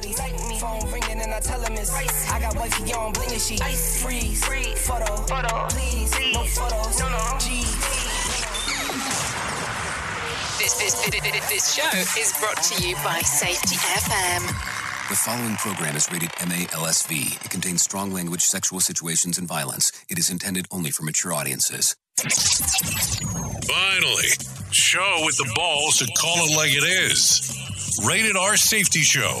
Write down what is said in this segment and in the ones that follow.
nobody like me. Phone ringing and I tell him it's I got wifey on bling and she freeze. Photo, photo, please, no photos, no, no. Jeez. This, this, this, this show is brought to you by Safety FM. The following program is rated MALSV. It contains strong language, sexual situations, and violence. It is intended only for mature audiences. Finally, show with the balls to call it like it is. Rated R Safety Show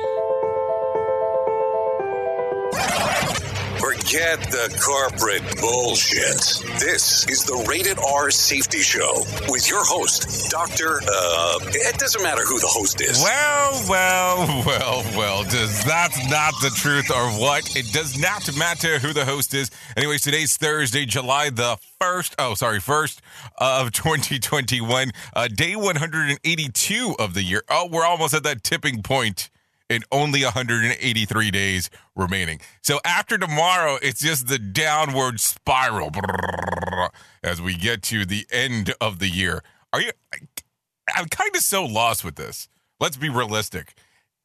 Forget the corporate bullshit. This is the Rated R Safety Show with your host, Dr. Uh, it doesn't matter who the host is. Well, well, well, well. Does that not the truth or what? It does not matter who the host is. Anyways, today's Thursday, July the 1st. Oh, sorry, 1st of 2021. Uh, day 182 of the year. Oh, we're almost at that tipping point and only 183 days remaining. So after tomorrow, it's just the downward spiral as we get to the end of the year. Are you? I'm kind of so lost with this. Let's be realistic.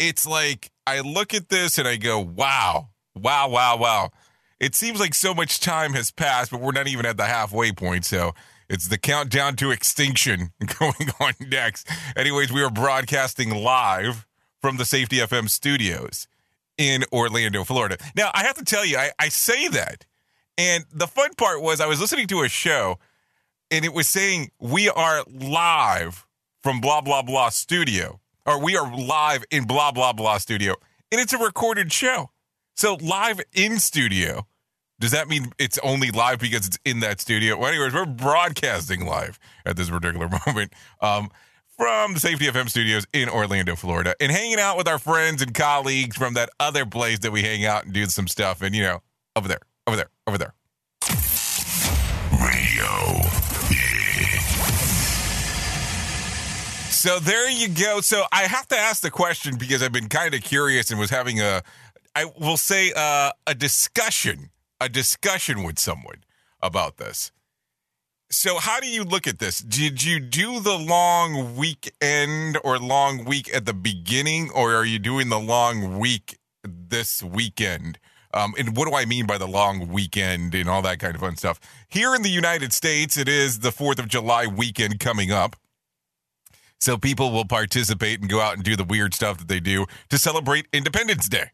It's like I look at this and I go, wow, wow, wow, wow. It seems like so much time has passed, but we're not even at the halfway point. So it's the countdown to extinction going on next. Anyways, we are broadcasting live from the Safety FM studios in Orlando, Florida. Now, I have to tell you, I, I say that. And the fun part was I was listening to a show and it was saying we are live from blah, blah, blah studio, or we are live in blah, blah, blah studio. And it's a recorded show. So live in studio. Does that mean it's only live because it's in that studio? Well, anyways, we're broadcasting live at this particular moment. Um, from the Safety FM studios in Orlando, Florida, and hanging out with our friends and colleagues from that other place that we hang out and do some stuff. And, you know, over there, over there, over there. Radio. So there you go. So I have to ask the question because I've been kind of curious and was having a, I will say, uh, a discussion, a discussion with someone about this. So, how do you look at this? Did you do the long weekend or long week at the beginning, or are you doing the long week this weekend? Um, and what do I mean by the long weekend and all that kind of fun stuff? Here in the United States, it is the 4th of July weekend coming up. So, people will participate and go out and do the weird stuff that they do to celebrate Independence Day.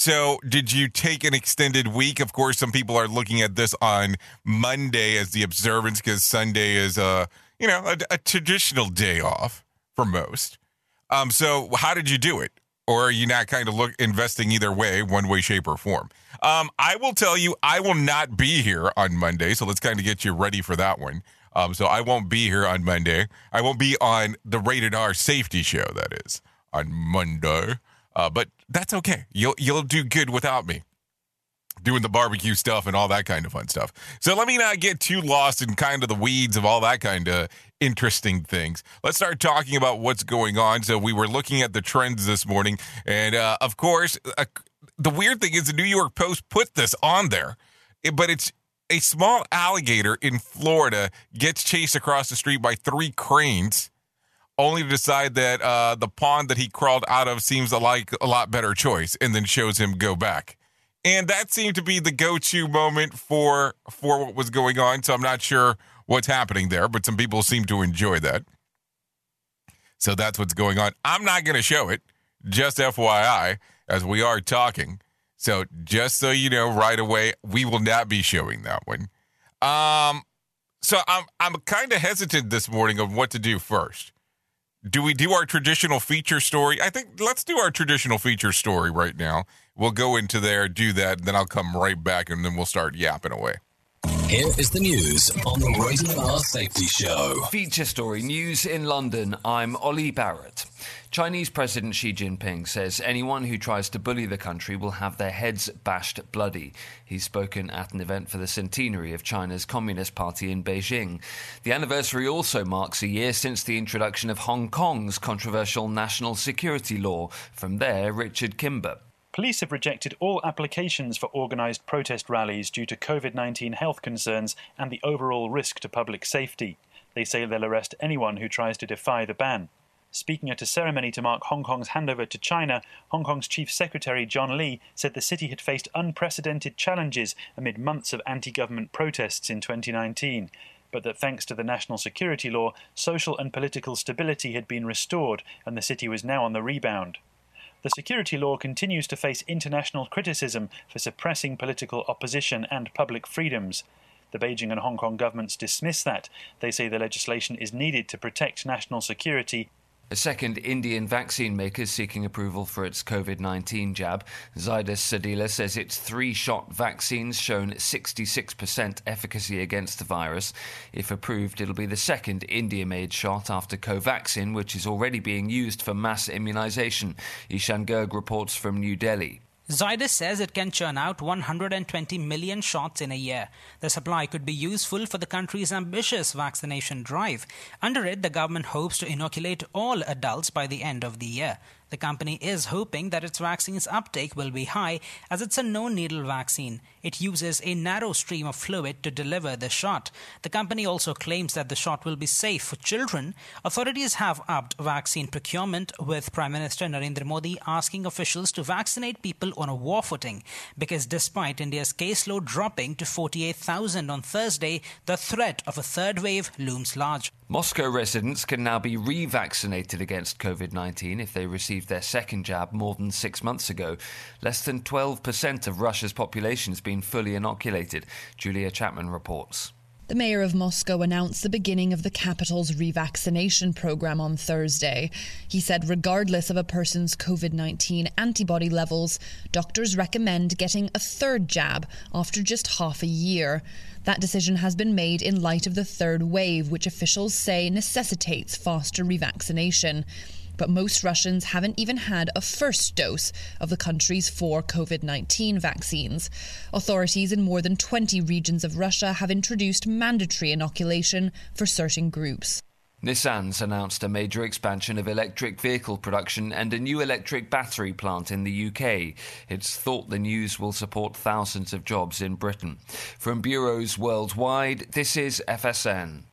So, did you take an extended week? Of course, some people are looking at this on Monday as the observance because Sunday is a you know a, a, traditional day off for most. Um, so how did you do it? Or are you not kind of look investing either way, one way, shape, or form? Um, I will tell you, I will not be here on Monday, so let's kind of get you ready for that one. Um, so I won't be here on Monday. I won't be on the Rated R Safety Show. That is on Monday. Uh, but that's okay. You'll you'll do good without me doing the barbecue stuff and all that kind of fun stuff. So let me not get too lost in kind of the weeds of all that kind of interesting things. Let's start talking about what's going on. So we were looking at the trends this morning, and uh, of course, uh, the weird thing is the New York Post put this on there, but it's a small alligator in Florida gets chased across the street by three cranes only to decide that uh, the pond that he crawled out of seems like a lot better choice, and then shows him go back. And that seemed to be the go-to moment for for what was going on. So I'm not sure what's happening there, but some people seem to enjoy that. So that's what's going on. I'm not going to show it, just FYI, as we are talking. So just so you know, right away, we will not be showing that one. Um, so I'm I'm kind of hesitant this morning of what to do first do we do our traditional feature story? I think let's do our traditional feature story right now. We'll go into there, do that, and then I'll come right back and then we'll start yapping away. Here is the news on the Rated R Safety Show. Feature story news in London. I'm Ollie Barrett. Chinese President Xi Jinping says anyone who tries to bully the country will have their heads bashed bloody. He's spoken at an event for the centenary of China's Communist Party in Beijing. The anniversary also marks a year since the introduction of Hong Kong's controversial national security law. From there, Richard Kimber. Police have rejected all applications for organised protest rallies due to COVID 19 health concerns and the overall risk to public safety. They say they'll arrest anyone who tries to defy the ban. Speaking at a ceremony to mark Hong Kong's handover to China, Hong Kong's Chief Secretary John Lee said the city had faced unprecedented challenges amid months of anti government protests in 2019, but that thanks to the national security law, social and political stability had been restored and the city was now on the rebound. The security law continues to face international criticism for suppressing political opposition and public freedoms. The Beijing and Hong Kong governments dismiss that. They say the legislation is needed to protect national security a second Indian vaccine maker is seeking approval for its COVID 19 jab. Zydus Cadila says its three shot vaccines shown 66% efficacy against the virus. If approved, it'll be the second India made shot after Covaxin, which is already being used for mass immunization. Ishan Garg reports from New Delhi. Zydus says it can churn out 120 million shots in a year. The supply could be useful for the country's ambitious vaccination drive. Under it, the government hopes to inoculate all adults by the end of the year. The company is hoping that its vaccine's uptake will be high as it's a no needle vaccine. It uses a narrow stream of fluid to deliver the shot. The company also claims that the shot will be safe for children. Authorities have upped vaccine procurement, with Prime Minister Narendra Modi asking officials to vaccinate people on a war footing because despite India's caseload dropping to 48,000 on Thursday, the threat of a third wave looms large. Moscow residents can now be revaccinated against COVID 19 if they received their second jab more than six months ago. Less than 12% of Russia's population has been fully inoculated. Julia Chapman reports. The mayor of Moscow announced the beginning of the capital's revaccination program on Thursday. He said, regardless of a person's COVID 19 antibody levels, doctors recommend getting a third jab after just half a year. That decision has been made in light of the third wave, which officials say necessitates faster revaccination. But most Russians haven't even had a first dose of the country's four COVID 19 vaccines. Authorities in more than 20 regions of Russia have introduced mandatory inoculation for certain groups. Nissan's announced a major expansion of electric vehicle production and a new electric battery plant in the UK. It's thought the news will support thousands of jobs in Britain. From bureaus worldwide, this is FSN.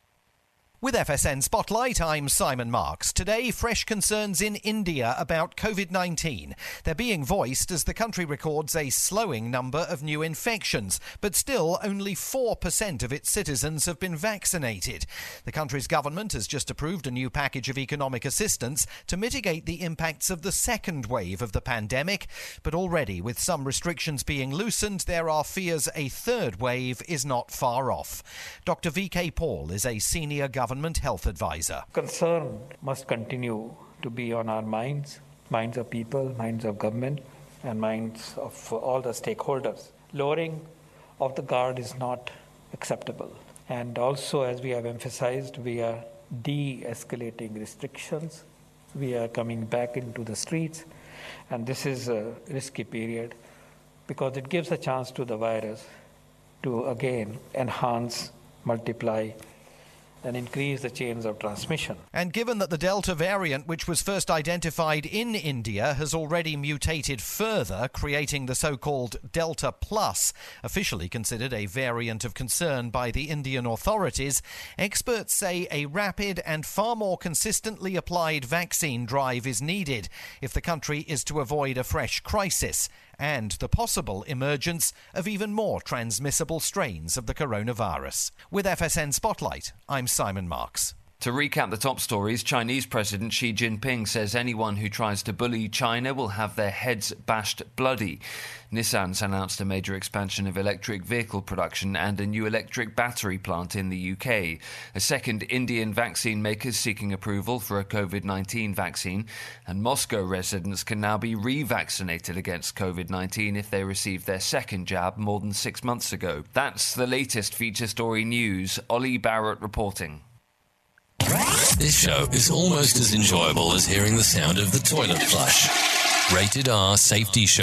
With FSN Spotlight, I'm Simon Marks. Today, fresh concerns in India about COVID 19. They're being voiced as the country records a slowing number of new infections, but still only 4% of its citizens have been vaccinated. The country's government has just approved a new package of economic assistance to mitigate the impacts of the second wave of the pandemic. But already, with some restrictions being loosened, there are fears a third wave is not far off. Dr. VK Paul is a senior government government health advisor. Concern must continue to be on our minds, minds of people, minds of government, and minds of all the stakeholders. Lowering of the guard is not acceptable. And also, as we have emphasized, we are de escalating restrictions. We are coming back into the streets. And this is a risky period because it gives a chance to the virus to again enhance, multiply, and increase the chains of transmission. And given that the Delta variant, which was first identified in India, has already mutated further, creating the so called Delta Plus, officially considered a variant of concern by the Indian authorities, experts say a rapid and far more consistently applied vaccine drive is needed if the country is to avoid a fresh crisis and the possible emergence of even more transmissible strains of the coronavirus. With FSN Spotlight, I'm Simon Marks. To recap the top stories, Chinese President Xi Jinping says anyone who tries to bully China will have their heads bashed bloody. Nissan's announced a major expansion of electric vehicle production and a new electric battery plant in the UK. A second Indian vaccine maker is seeking approval for a COVID 19 vaccine, and Moscow residents can now be revaccinated against COVID 19 if they received their second jab more than six months ago. That's the latest feature story news. Ollie Barrett reporting. This show is almost as enjoyable as hearing the sound of the toilet flush. Rated R Safety Show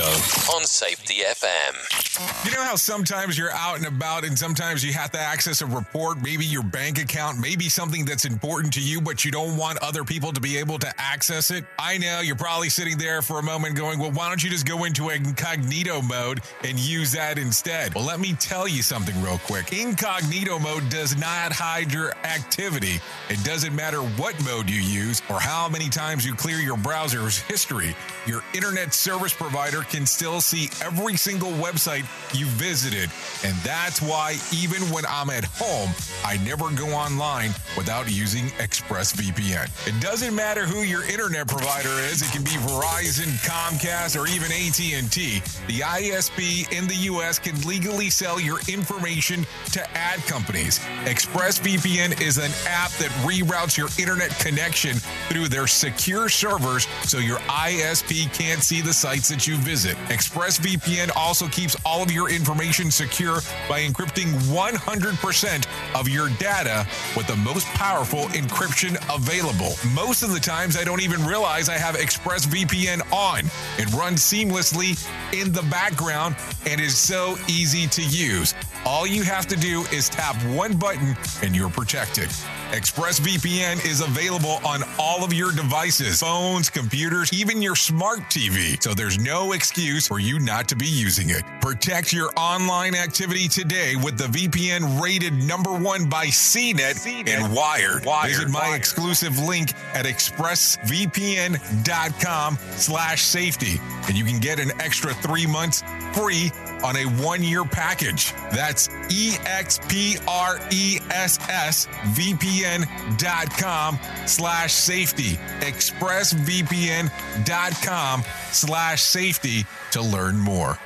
on Safety FM. You know how sometimes you're out and about and sometimes you have to access a report, maybe your bank account, maybe something that's important to you, but you don't want other people to be able to access it? I know you're probably sitting there for a moment going, well, why don't you just go into incognito mode and use that instead? Well, let me tell you something real quick. Incognito mode does not hide your activity. It doesn't matter what mode you use or how many times you clear your browser's history. Your internet service provider can still see every single website you visited. And that's why, even when I'm at home, I never go online without using ExpressVPN. It doesn't matter who your internet provider is. It can be Verizon, Comcast, or even AT&T. The ISP in the US can legally sell your information to ad companies. ExpressVPN is an app that reroutes your internet connection through their secure servers so your ISP can't see the sites that you visit. ExpressVPN also keeps all of your information secure by encrypting 100% of your data with the most powerful encryption available. Most of the times, I don't even realize I have ExpressVPN on. It runs seamlessly in the background and is so easy to use. All you have to do is tap one button and you're protected. ExpressVPN is available on all of your devices, phones, computers, even your smart TV. So there's no excuse for you not to be using it. Protect your online activity today with the VPN rated number one by CNET, and Wired. Visit my exclusive link at expressvpn.com slash safety and you can get an extra three months free on a one-year package. That's E-X-P-R-E-S-S-V-P-N.com slash safety. ExpressVPN.com slash safety to learn more.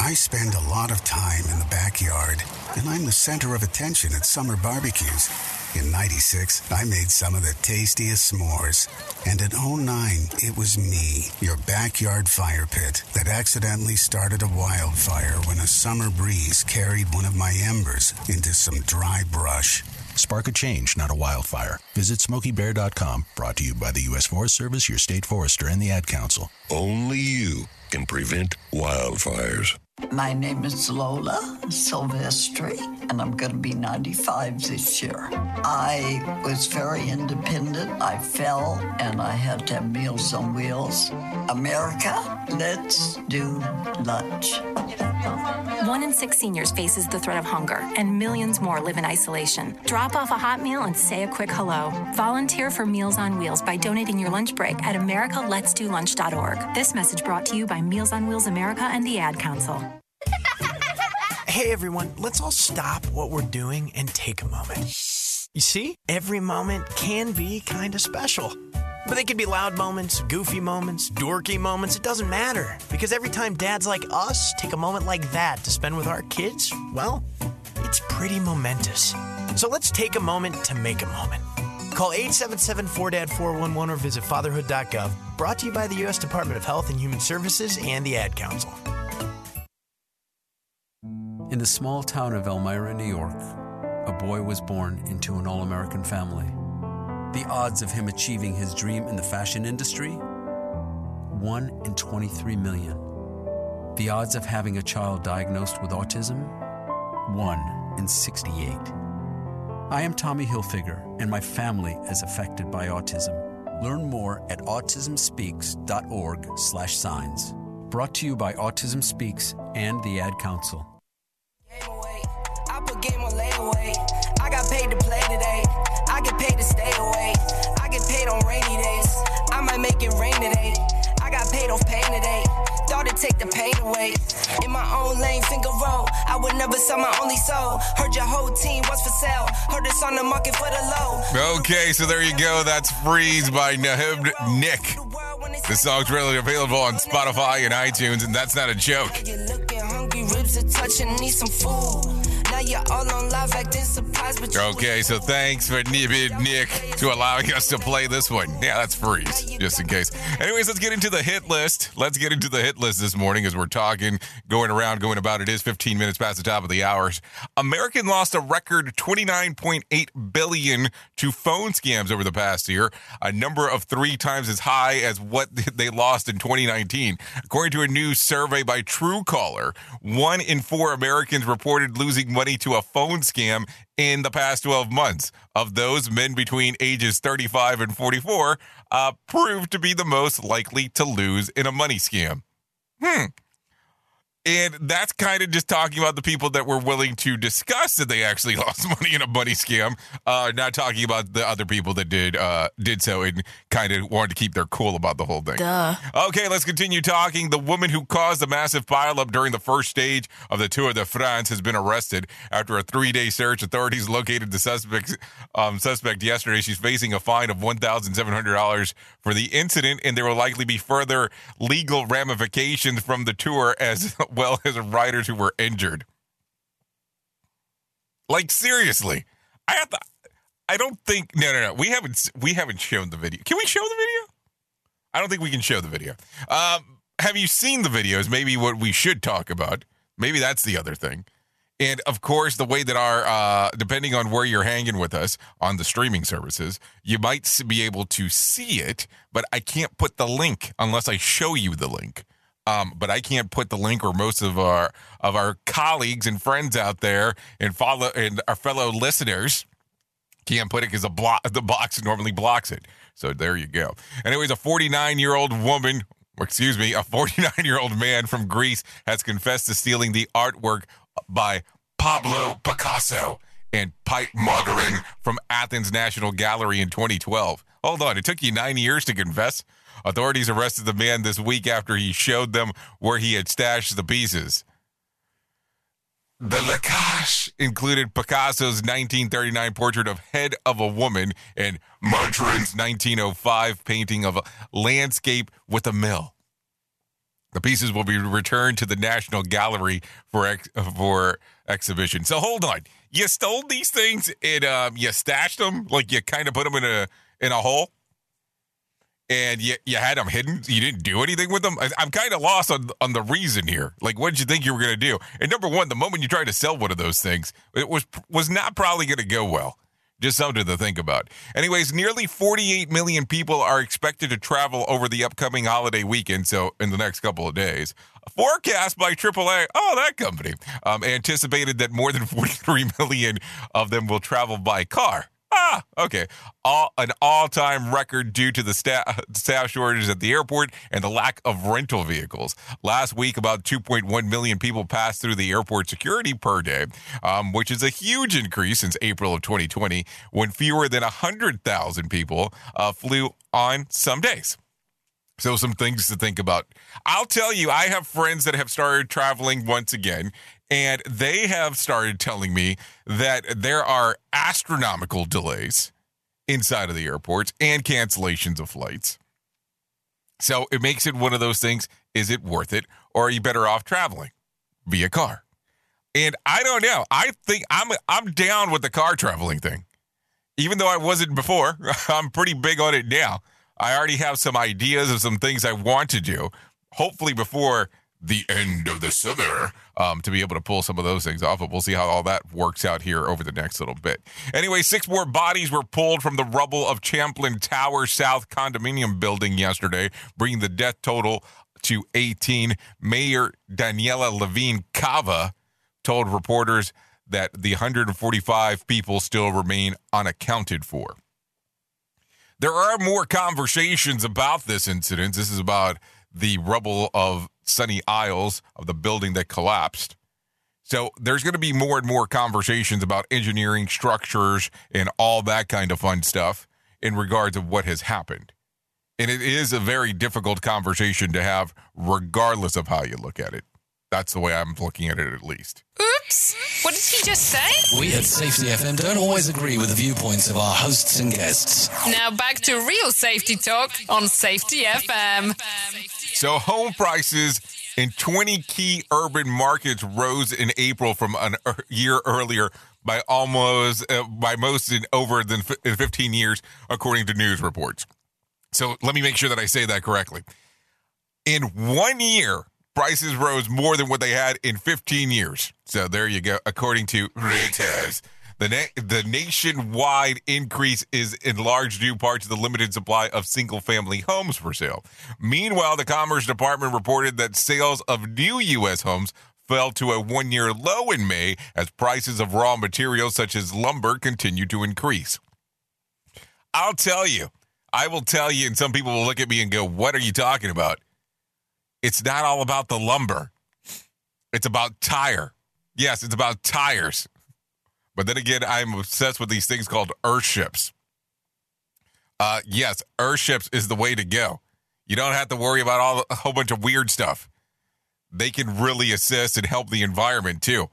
I spend a lot of time in the backyard, and I'm the center of attention at summer barbecues. In 96, I made some of the tastiest s'mores. And in 09, it was me, your backyard fire pit, that accidentally started a wildfire when a summer breeze carried one of my embers into some dry brush. Spark a change, not a wildfire. Visit SmokeyBear.com, brought to you by the U.S. Forest Service, your state forester, and the Ad Council. Only you can prevent wildfires. My name is Lola Silvestri, and I'm going to be 95 this year. I was very independent. I fell, and I had to have Meals on Wheels. America, let's do lunch. One in six seniors faces the threat of hunger, and millions more live in isolation. Drop off a hot meal and say a quick hello. Volunteer for Meals on Wheels by donating your lunch break at americaletsdolunch.org. This message brought to you by Meals on Wheels America and the Ad Council. Hey everyone, let's all stop what we're doing and take a moment. You see, every moment can be kind of special. But they can be loud moments, goofy moments, dorky moments, it doesn't matter. Because every time dads like us take a moment like that to spend with our kids, well, it's pretty momentous. So let's take a moment to make a moment. Call 877 4DAD 411 or visit fatherhood.gov. Brought to you by the U.S. Department of Health and Human Services and the Ad Council. In the small town of Elmira, New York, a boy was born into an all American family. The odds of him achieving his dream in the fashion industry? 1 in 23 million. The odds of having a child diagnosed with autism? 1 in 68. I am Tommy Hilfiger, and my family is affected by autism. Learn more at autismspeaks.org/signs. Brought to you by Autism Speaks and the Ad Council. I put game on layaway. I got paid to play today. I get paid to stay away. I get paid on rainy days. I might make it rain today. I got paid off pain today. Thought it take the pain away. In my own lane, finger roll. I would never sell my only soul. Heard your whole team was for sale. Heard it's on the market for the low. Okay, so there you go. That's Freeze by Nahib Nick. The song's really available on Spotify and iTunes, and that's not a joke. You looking hungry, ribs are touching, need some food. Now you're all on live acting surprised, but you Okay, so thanks for Nibid Nick to allowing us to play this one. Yeah, that's freeze, just in case. Anyways, let's get into the hit list. Let's get into the hit list this morning as we're talking, going around, going about. It is 15 minutes past the top of the hours. American lost a record 29.8 billion to phone scams over the past year, a number of three times as high as what they lost in 2019. According to a new survey by Truecaller, one in four Americans reported losing money to a phone scam in the past 12 months. Of those, men between ages 35 and 44 uh, proved to be the most likely to lose in a money scam. Hmm. And that's kind of just talking about the people that were willing to discuss that they actually lost money in a money scam. Uh, not talking about the other people that did uh, did so and kind of wanted to keep their cool about the whole thing. Duh. Okay, let's continue talking. The woman who caused the massive pileup during the first stage of the Tour de France has been arrested after a three-day search. Authorities located the suspect um, suspect yesterday. She's facing a fine of one thousand seven hundred dollars for the incident, and there will likely be further legal ramifications from the tour as well as riders who were injured. Like seriously, I have to. I don't think no no no. We haven't we haven't shown the video. Can we show the video? I don't think we can show the video. Um, have you seen the videos? Maybe what we should talk about. Maybe that's the other thing. And of course, the way that our, uh, depending on where you're hanging with us on the streaming services, you might be able to see it, but I can't put the link unless I show you the link. Um, but I can't put the link, or most of our of our colleagues and friends out there and follow and our fellow listeners can't put it because the block the box normally blocks it. So there you go. Anyways, a 49 year old woman, excuse me, a 49 year old man from Greece has confessed to stealing the artwork by Pablo Picasso and pipe muttering from Athens National Gallery in 2012. Hold on, it took you nine years to confess. Authorities arrested the man this week after he showed them where he had stashed the pieces. The Lakash included Picasso's 1939 portrait of Head of a Woman and Margaret's 1905 painting of a landscape with a mill. The pieces will be returned to the National Gallery for ex- for exhibition. So hold on, you stole these things and um, you stashed them, like you kind of put them in a in a hole, and you you had them hidden. You didn't do anything with them. I, I'm kind of lost on on the reason here. Like, what did you think you were going to do? And number one, the moment you tried to sell one of those things, it was was not probably going to go well. Just something to think about. Anyways, nearly 48 million people are expected to travel over the upcoming holiday weekend, so in the next couple of days. Forecast by AAA, oh, that company, um, anticipated that more than 43 million of them will travel by car. Ah, okay. All, an all-time record due to the staff, staff shortages at the airport and the lack of rental vehicles. Last week, about 2.1 million people passed through the airport security per day, um, which is a huge increase since April of 2020, when fewer than 100,000 people uh, flew on some days. So, some things to think about. I'll tell you, I have friends that have started traveling once again, and they have started telling me that there are astronomical delays inside of the airports and cancellations of flights. So, it makes it one of those things is it worth it, or are you better off traveling via car? And I don't know. I think I'm I'm down with the car traveling thing. Even though I wasn't before, I'm pretty big on it now. I already have some ideas of some things I want to do, hopefully before the end of the summer, um, to be able to pull some of those things off. But we'll see how all that works out here over the next little bit. Anyway, six more bodies were pulled from the rubble of Champlain Tower South condominium building yesterday, bringing the death total to 18. Mayor Daniela Levine Cava told reporters that the 145 people still remain unaccounted for. There are more conversations about this incident. This is about the rubble of Sunny Isles of the building that collapsed. So there's going to be more and more conversations about engineering structures and all that kind of fun stuff in regards of what has happened. And it is a very difficult conversation to have, regardless of how you look at it. That's the way I'm looking at it, at least. Oops. What did he just say? We at Safety FM don't always agree with the viewpoints of our hosts and guests. Now back to real safety talk on Safety FM. So, home prices in 20 key urban markets rose in April from a year earlier by almost uh, by most in over than f- in 15 years, according to news reports. So, let me make sure that I say that correctly. In one year, prices rose more than what they had in 15 years. So, there you go, according to Reuters. The, na- the nationwide increase is in large due part to the limited supply of single family homes for sale. Meanwhile, the Commerce Department reported that sales of new U.S. homes fell to a one year low in May as prices of raw materials such as lumber continue to increase. I'll tell you, I will tell you, and some people will look at me and go, What are you talking about? It's not all about the lumber, it's about tire. Yes, it's about tires. But then again, I'm obsessed with these things called earthships. Uh, yes, earthships is the way to go. You don't have to worry about all a whole bunch of weird stuff. They can really assist and help the environment too.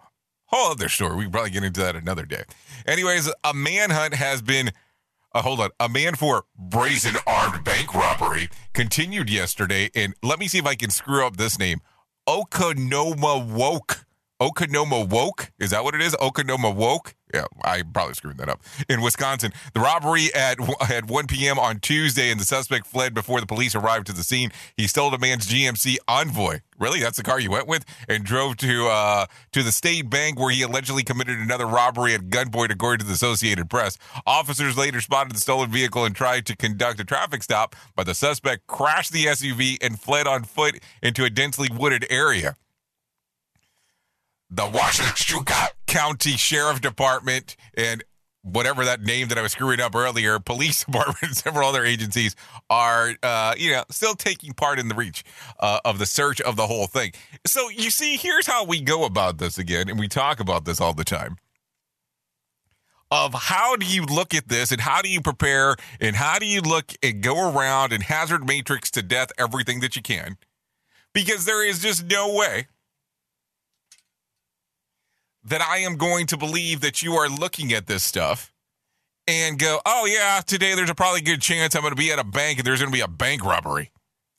Whole other story. We can probably get into that another day. Anyways, a manhunt has been. Uh, hold on. A man for brazen armed bank robbery continued yesterday. And let me see if I can screw up this name. Oconomowoc Okonoma Woke. Is that what it is? Oconomowoc. Yeah, I probably screwed that up. In Wisconsin, the robbery at at 1 p.m. on Tuesday, and the suspect fled before the police arrived to the scene. He stole a man's GMC Envoy. Really, that's the car you went with, and drove to uh, to the state bank where he allegedly committed another robbery at gunpoint, according to the Associated Press. Officers later spotted the stolen vehicle and tried to conduct a traffic stop, but the suspect crashed the SUV and fled on foot into a densely wooded area the Washington County Sheriff Department and whatever that name that I was screwing up earlier, police department, and several other agencies are, uh, you know, still taking part in the reach uh, of the search of the whole thing. So you see, here's how we go about this again, and we talk about this all the time. Of how do you look at this and how do you prepare and how do you look and go around and hazard matrix to death everything that you can? Because there is just no way that I am going to believe that you are looking at this stuff and go, oh, yeah, today there's a probably good chance I'm going to be at a bank and there's going to be a bank robbery.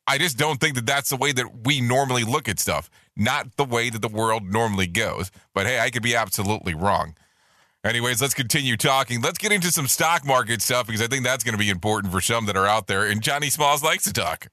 I just don't think that that's the way that we normally look at stuff, not the way that the world normally goes. But hey, I could be absolutely wrong. Anyways, let's continue talking. Let's get into some stock market stuff because I think that's going to be important for some that are out there. And Johnny Smalls likes to talk.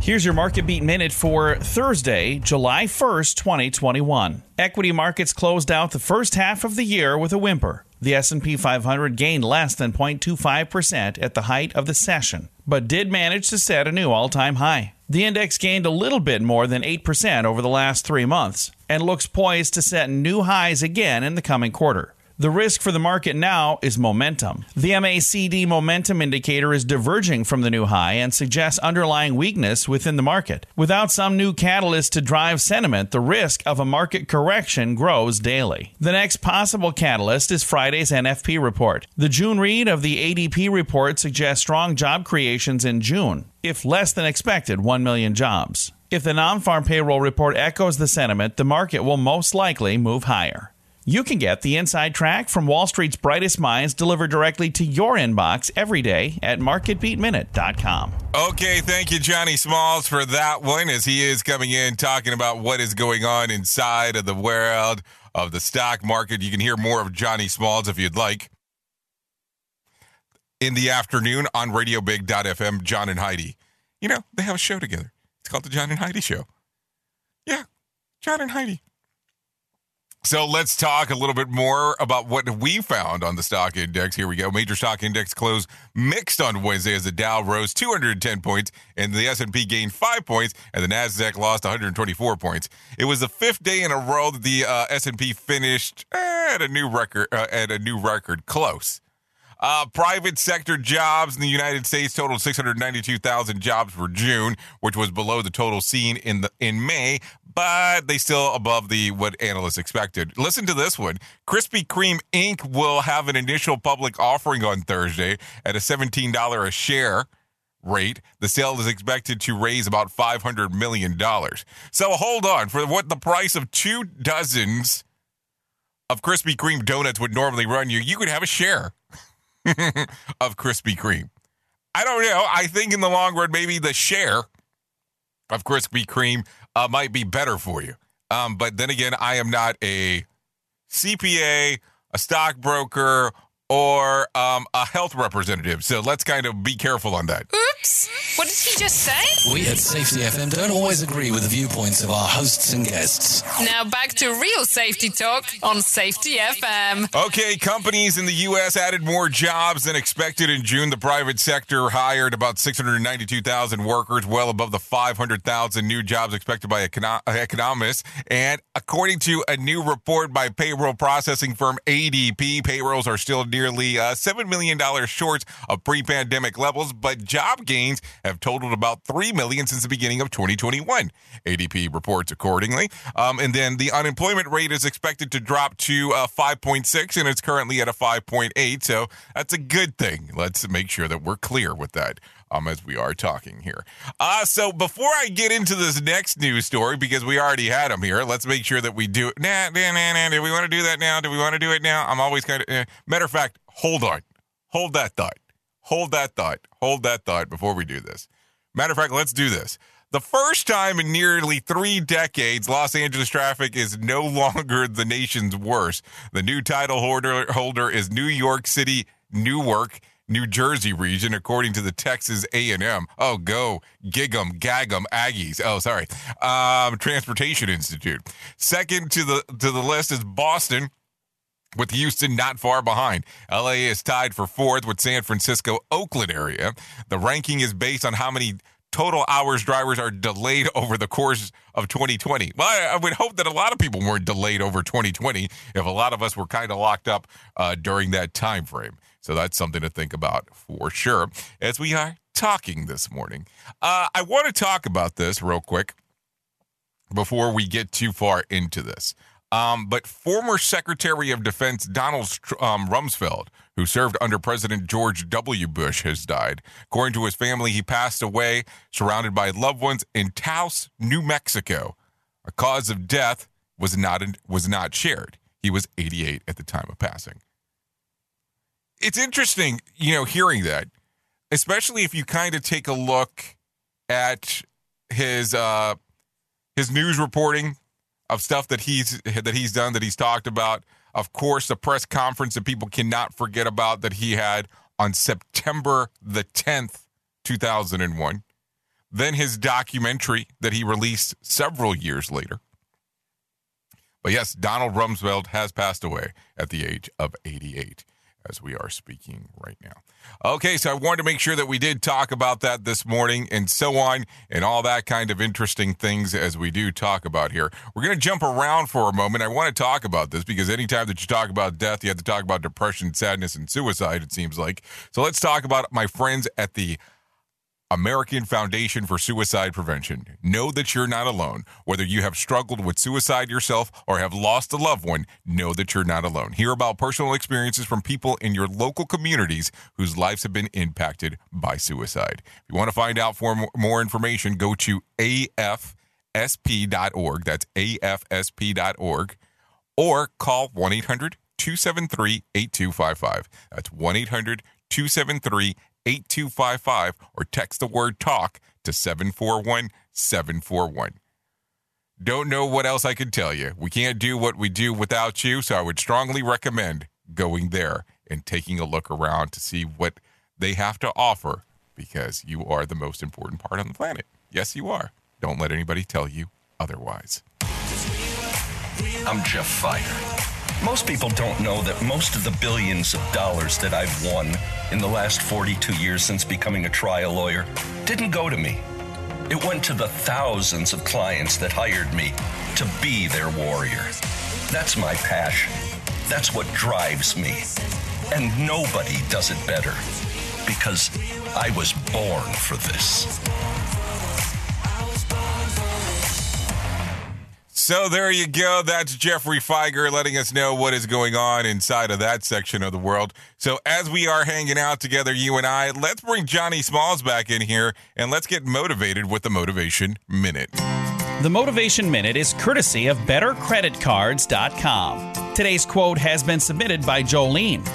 Here's your market beat minute for Thursday, July 1st, 2021. Equity markets closed out the first half of the year with a whimper. The S&P 500 gained less than 0.25% at the height of the session, but did manage to set a new all-time high. The index gained a little bit more than 8% over the last 3 months and looks poised to set new highs again in the coming quarter. The risk for the market now is momentum. The MACD momentum indicator is diverging from the new high and suggests underlying weakness within the market. Without some new catalyst to drive sentiment, the risk of a market correction grows daily. The next possible catalyst is Friday's NFP report. The June read of the ADP report suggests strong job creations in June, if less than expected 1 million jobs. If the non farm payroll report echoes the sentiment, the market will most likely move higher. You can get the inside track from Wall Street's brightest minds delivered directly to your inbox every day at marketbeatminute.com. Okay, thank you, Johnny Smalls, for that one as he is coming in talking about what is going on inside of the world of the stock market. You can hear more of Johnny Smalls if you'd like. In the afternoon on RadioBig.fm, John and Heidi. You know, they have a show together. It's called The John and Heidi Show. Yeah, John and Heidi. So let's talk a little bit more about what we found on the stock index. Here we go. Major stock index closed mixed on Wednesday as the Dow rose 210 points and the S&P gained 5 points and the Nasdaq lost 124 points. It was the fifth day in a row that the uh, S&P finished at a new record uh, at a new record close. Uh, private sector jobs in the United States totaled 692,000 jobs for June, which was below the total seen in the in May, but they still above the what analysts expected. Listen to this one: Krispy Kreme Inc. will have an initial public offering on Thursday at a $17 a share rate. The sale is expected to raise about $500 million. So hold on. For what the price of two dozens of Krispy Kreme donuts would normally run you, you could have a share of Krispy Kreme. I don't know. I think in the long run, maybe the share of Krispy Kreme uh, might be better for you. Um, but then again, I am not a CPA, a stockbroker, or um, a health representative. So let's kind of be careful on that. Oops. What did he just say? We at Safety FM don't always agree with the viewpoints of our hosts and guests. Now back to real safety talk on Safety FM. Okay, companies in the U.S. added more jobs than expected in June. The private sector hired about 692,000 workers, well above the 500,000 new jobs expected by econo- economists. And according to a new report by payroll processing firm ADP, payrolls are still nearly uh, $7 million short of pre pandemic levels, but job gains have totaled about 3 million since the beginning of 2021. ADP reports accordingly. Um, and then the unemployment rate is expected to drop to uh, 5.6, and it's currently at a 5.8. So that's a good thing. Let's make sure that we're clear with that. Um, as we are talking here. Uh, so before I get into this next news story, because we already had them here, let's make sure that we do it. Nah, nah, nah, nah. Do we want to do that now? Do we want to do it now? I'm always kind of. Eh. Matter of fact, hold on. Hold that thought. Hold that thought. Hold that thought before we do this. Matter of fact, let's do this. The first time in nearly three decades, Los Angeles traffic is no longer the nation's worst. The new title holder, holder is New York City, Newark. New Jersey region, according to the Texas A&M. Oh, go gig 'em, gag 'em, Aggies. Oh, sorry, um, Transportation Institute. Second to the to the list is Boston, with Houston not far behind. LA is tied for fourth with San Francisco, Oakland area. The ranking is based on how many total hours drivers are delayed over the course of 2020. Well, I, I would hope that a lot of people weren't delayed over 2020 if a lot of us were kind of locked up uh, during that time frame. So that's something to think about for sure as we are talking this morning. Uh, I want to talk about this real quick before we get too far into this. Um, but former Secretary of Defense Donald um, Rumsfeld, who served under President George W. Bush, has died. According to his family, he passed away surrounded by loved ones in Taos, New Mexico. A cause of death was not was not shared. He was 88 at the time of passing. It's interesting, you know, hearing that, especially if you kind of take a look at his uh, his news reporting of stuff that he's that he's done that he's talked about. Of course, the press conference that people cannot forget about that he had on September the 10th, 2001. Then his documentary that he released several years later. But yes, Donald Rumsfeld has passed away at the age of 88 as we are speaking right now. Okay, so I wanted to make sure that we did talk about that this morning and so on and all that kind of interesting things as we do talk about here. We're going to jump around for a moment. I want to talk about this because anytime that you talk about death, you have to talk about depression, sadness, and suicide, it seems like. So let's talk about my friends at the American Foundation for Suicide Prevention. Know that you're not alone. Whether you have struggled with suicide yourself or have lost a loved one, know that you're not alone. Hear about personal experiences from people in your local communities whose lives have been impacted by suicide. If you want to find out for more information, go to afsp.org. That's afsp.org. Or call 1 800 273 8255. That's 1 800 273 8255 or text the word talk to 741 741. Don't know what else I can tell you. We can't do what we do without you, so I would strongly recommend going there and taking a look around to see what they have to offer because you are the most important part on the planet. Yes, you are. Don't let anybody tell you otherwise. I'm Jeff Fire. Most people don't know that most of the billions of dollars that I've won in the last 42 years since becoming a trial lawyer didn't go to me. It went to the thousands of clients that hired me to be their warrior. That's my passion. That's what drives me. And nobody does it better because I was born for this. So there you go. That's Geoffrey Fieger letting us know what is going on inside of that section of the world. So as we are hanging out together, you and I, let's bring Johnny Smalls back in here and let's get motivated with the Motivation Minute. The Motivation Minute is courtesy of BetterCreditCards.com. Today's quote has been submitted by Jolene.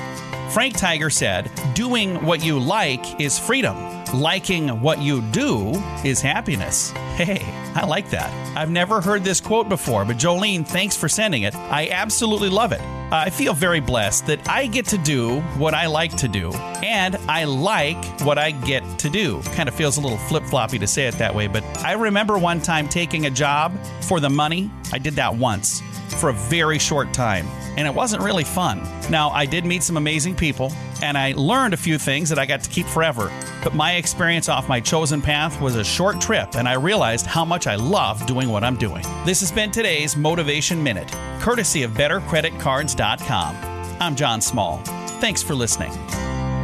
Frank Tyger said, Doing what you like is freedom. Liking what you do is happiness. Hey, I like that. I've never heard this quote before, but Jolene, thanks for sending it. I absolutely love it. I feel very blessed that I get to do what I like to do, and I like what I get to do. Kind of feels a little flip floppy to say it that way, but I remember one time taking a job for the money. I did that once for a very short time, and it wasn't really fun. Now, I did meet some amazing people, and I learned a few things that I got to keep forever. But my experience off my chosen path was a short trip, and I realized how much I love doing what I'm doing. This has been today's Motivation Minute, courtesy of BetterCreditCards.com. I'm John Small. Thanks for listening.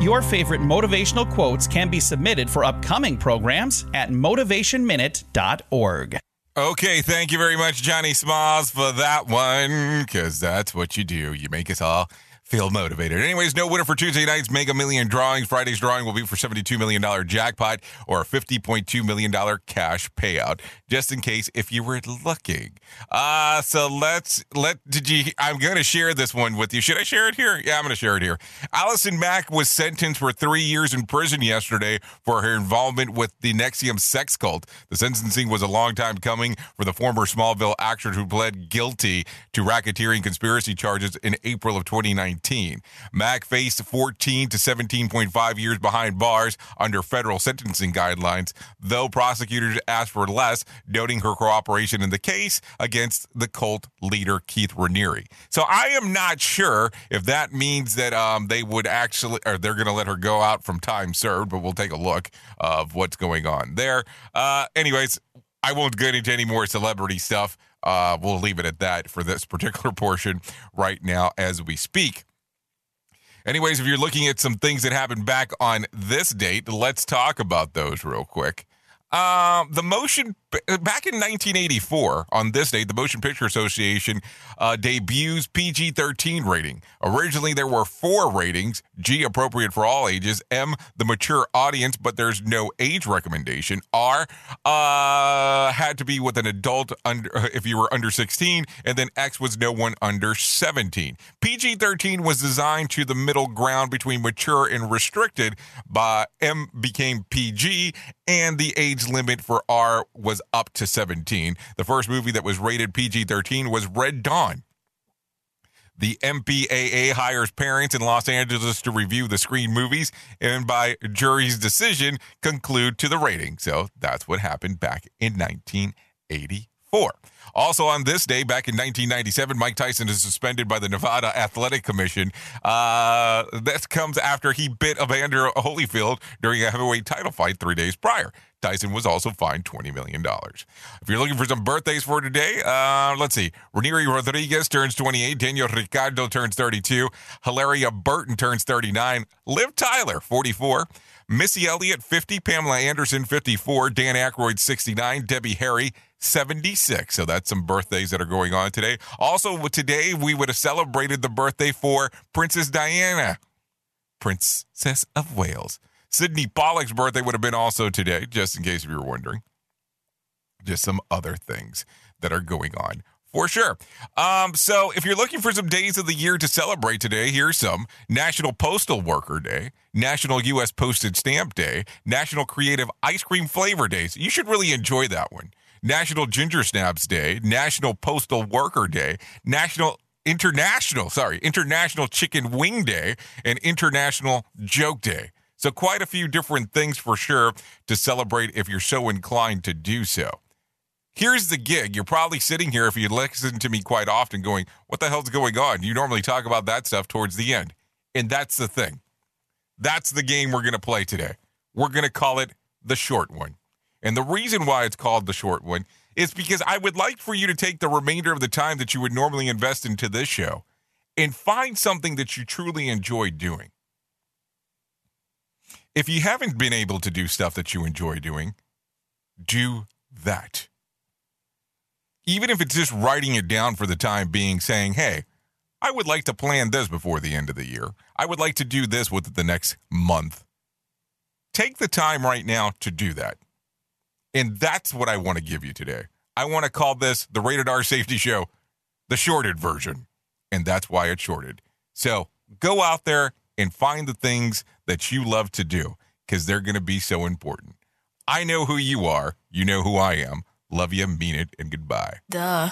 Your favorite motivational quotes can be submitted for upcoming programs at motivationminute.org. Okay, thank you very much, Johnny Smalls, for that one, because that's what you do. You make us all feel motivated. Anyways, no winner for Tuesday night's Mega Million drawing. Friday's drawing will be for $72 million jackpot or a $50.2 million cash payout, just in case if you were looking. Uh, so let's, let, did you, I'm going to share this one with you. Should I share it here? Yeah, I'm going to share it here. Allison Mack was sentenced for three years in prison yesterday for her involvement with the NXIVM sex cult. The sentencing was a long time coming for the former Smallville actress who pled guilty to racketeering conspiracy charges in April of 2019. Mack faced 14 to 17.5 years behind bars under federal sentencing guidelines, though prosecutors asked for less, noting her cooperation in the case against the cult leader Keith Raniere. So I am not sure if that means that um, they would actually, or they're going to let her go out from time served, but we'll take a look of what's going on there. Uh, anyways, I won't get into any more celebrity stuff. Uh, we'll leave it at that for this particular portion right now as we speak. Anyways, if you're looking at some things that happened back on this date, let's talk about those real quick. Um, the motion back in 1984 on this date, the Motion Picture Association uh, debuts PG-13 rating. Originally, there were four ratings: G, appropriate for all ages; M, the mature audience, but there's no age recommendation; R, uh, had to be with an adult under if you were under 16, and then X was no one under 17. PG-13 was designed to the middle ground between mature and restricted. By M became PG, and the age limit for R was up to 17. The first movie that was rated PG 13 was Red Dawn. The MPAA hires parents in Los Angeles to review the screen movies and, by jury's decision, conclude to the rating. So that's what happened back in 1984. Also, on this day, back in 1997, Mike Tyson is suspended by the Nevada Athletic Commission. Uh, this comes after he bit Evander Holyfield during a heavyweight title fight three days prior. Tyson was also fined $20 million. If you're looking for some birthdays for today, uh, let's see. Raini Rodriguez turns 28. Daniel Ricciardo turns 32. Hilaria Burton turns 39. Liv Tyler, 44. Missy Elliott, 50. Pamela Anderson, 54. Dan Aykroyd, 69. Debbie Harry, 76. So that's some birthdays that are going on today. Also, today we would have celebrated the birthday for Princess Diana, Princess of Wales. Sydney Pollack's birthday would have been also today, just in case if you were wondering. Just some other things that are going on for sure. Um, so if you're looking for some days of the year to celebrate today, here's some National Postal Worker Day, National U.S. Postage Stamp Day, National Creative Ice Cream Flavor Days. You should really enjoy that one. National Ginger Snaps Day, National Postal Worker Day, National International, sorry, International Chicken Wing Day, and International Joke Day. So, quite a few different things for sure to celebrate if you're so inclined to do so. Here's the gig. You're probably sitting here, if you listen to me quite often, going, What the hell's going on? You normally talk about that stuff towards the end. And that's the thing. That's the game we're going to play today. We're going to call it the short one. And the reason why it's called the short one is because I would like for you to take the remainder of the time that you would normally invest into this show and find something that you truly enjoy doing if you haven't been able to do stuff that you enjoy doing, do that. even if it's just writing it down for the time being, saying, hey, I would like to plan this before the end of the year. I would like to do this with the next month. Take the time right now to do that. And that's what I want to give you today. I want to call this the Rated R Safety Show, the shorted version. And that's why it's shorted. So go out there and find the things that you love to do because they're going to be so important. I know who you are. You know who I am. Love you, mean it, and goodbye. Duh.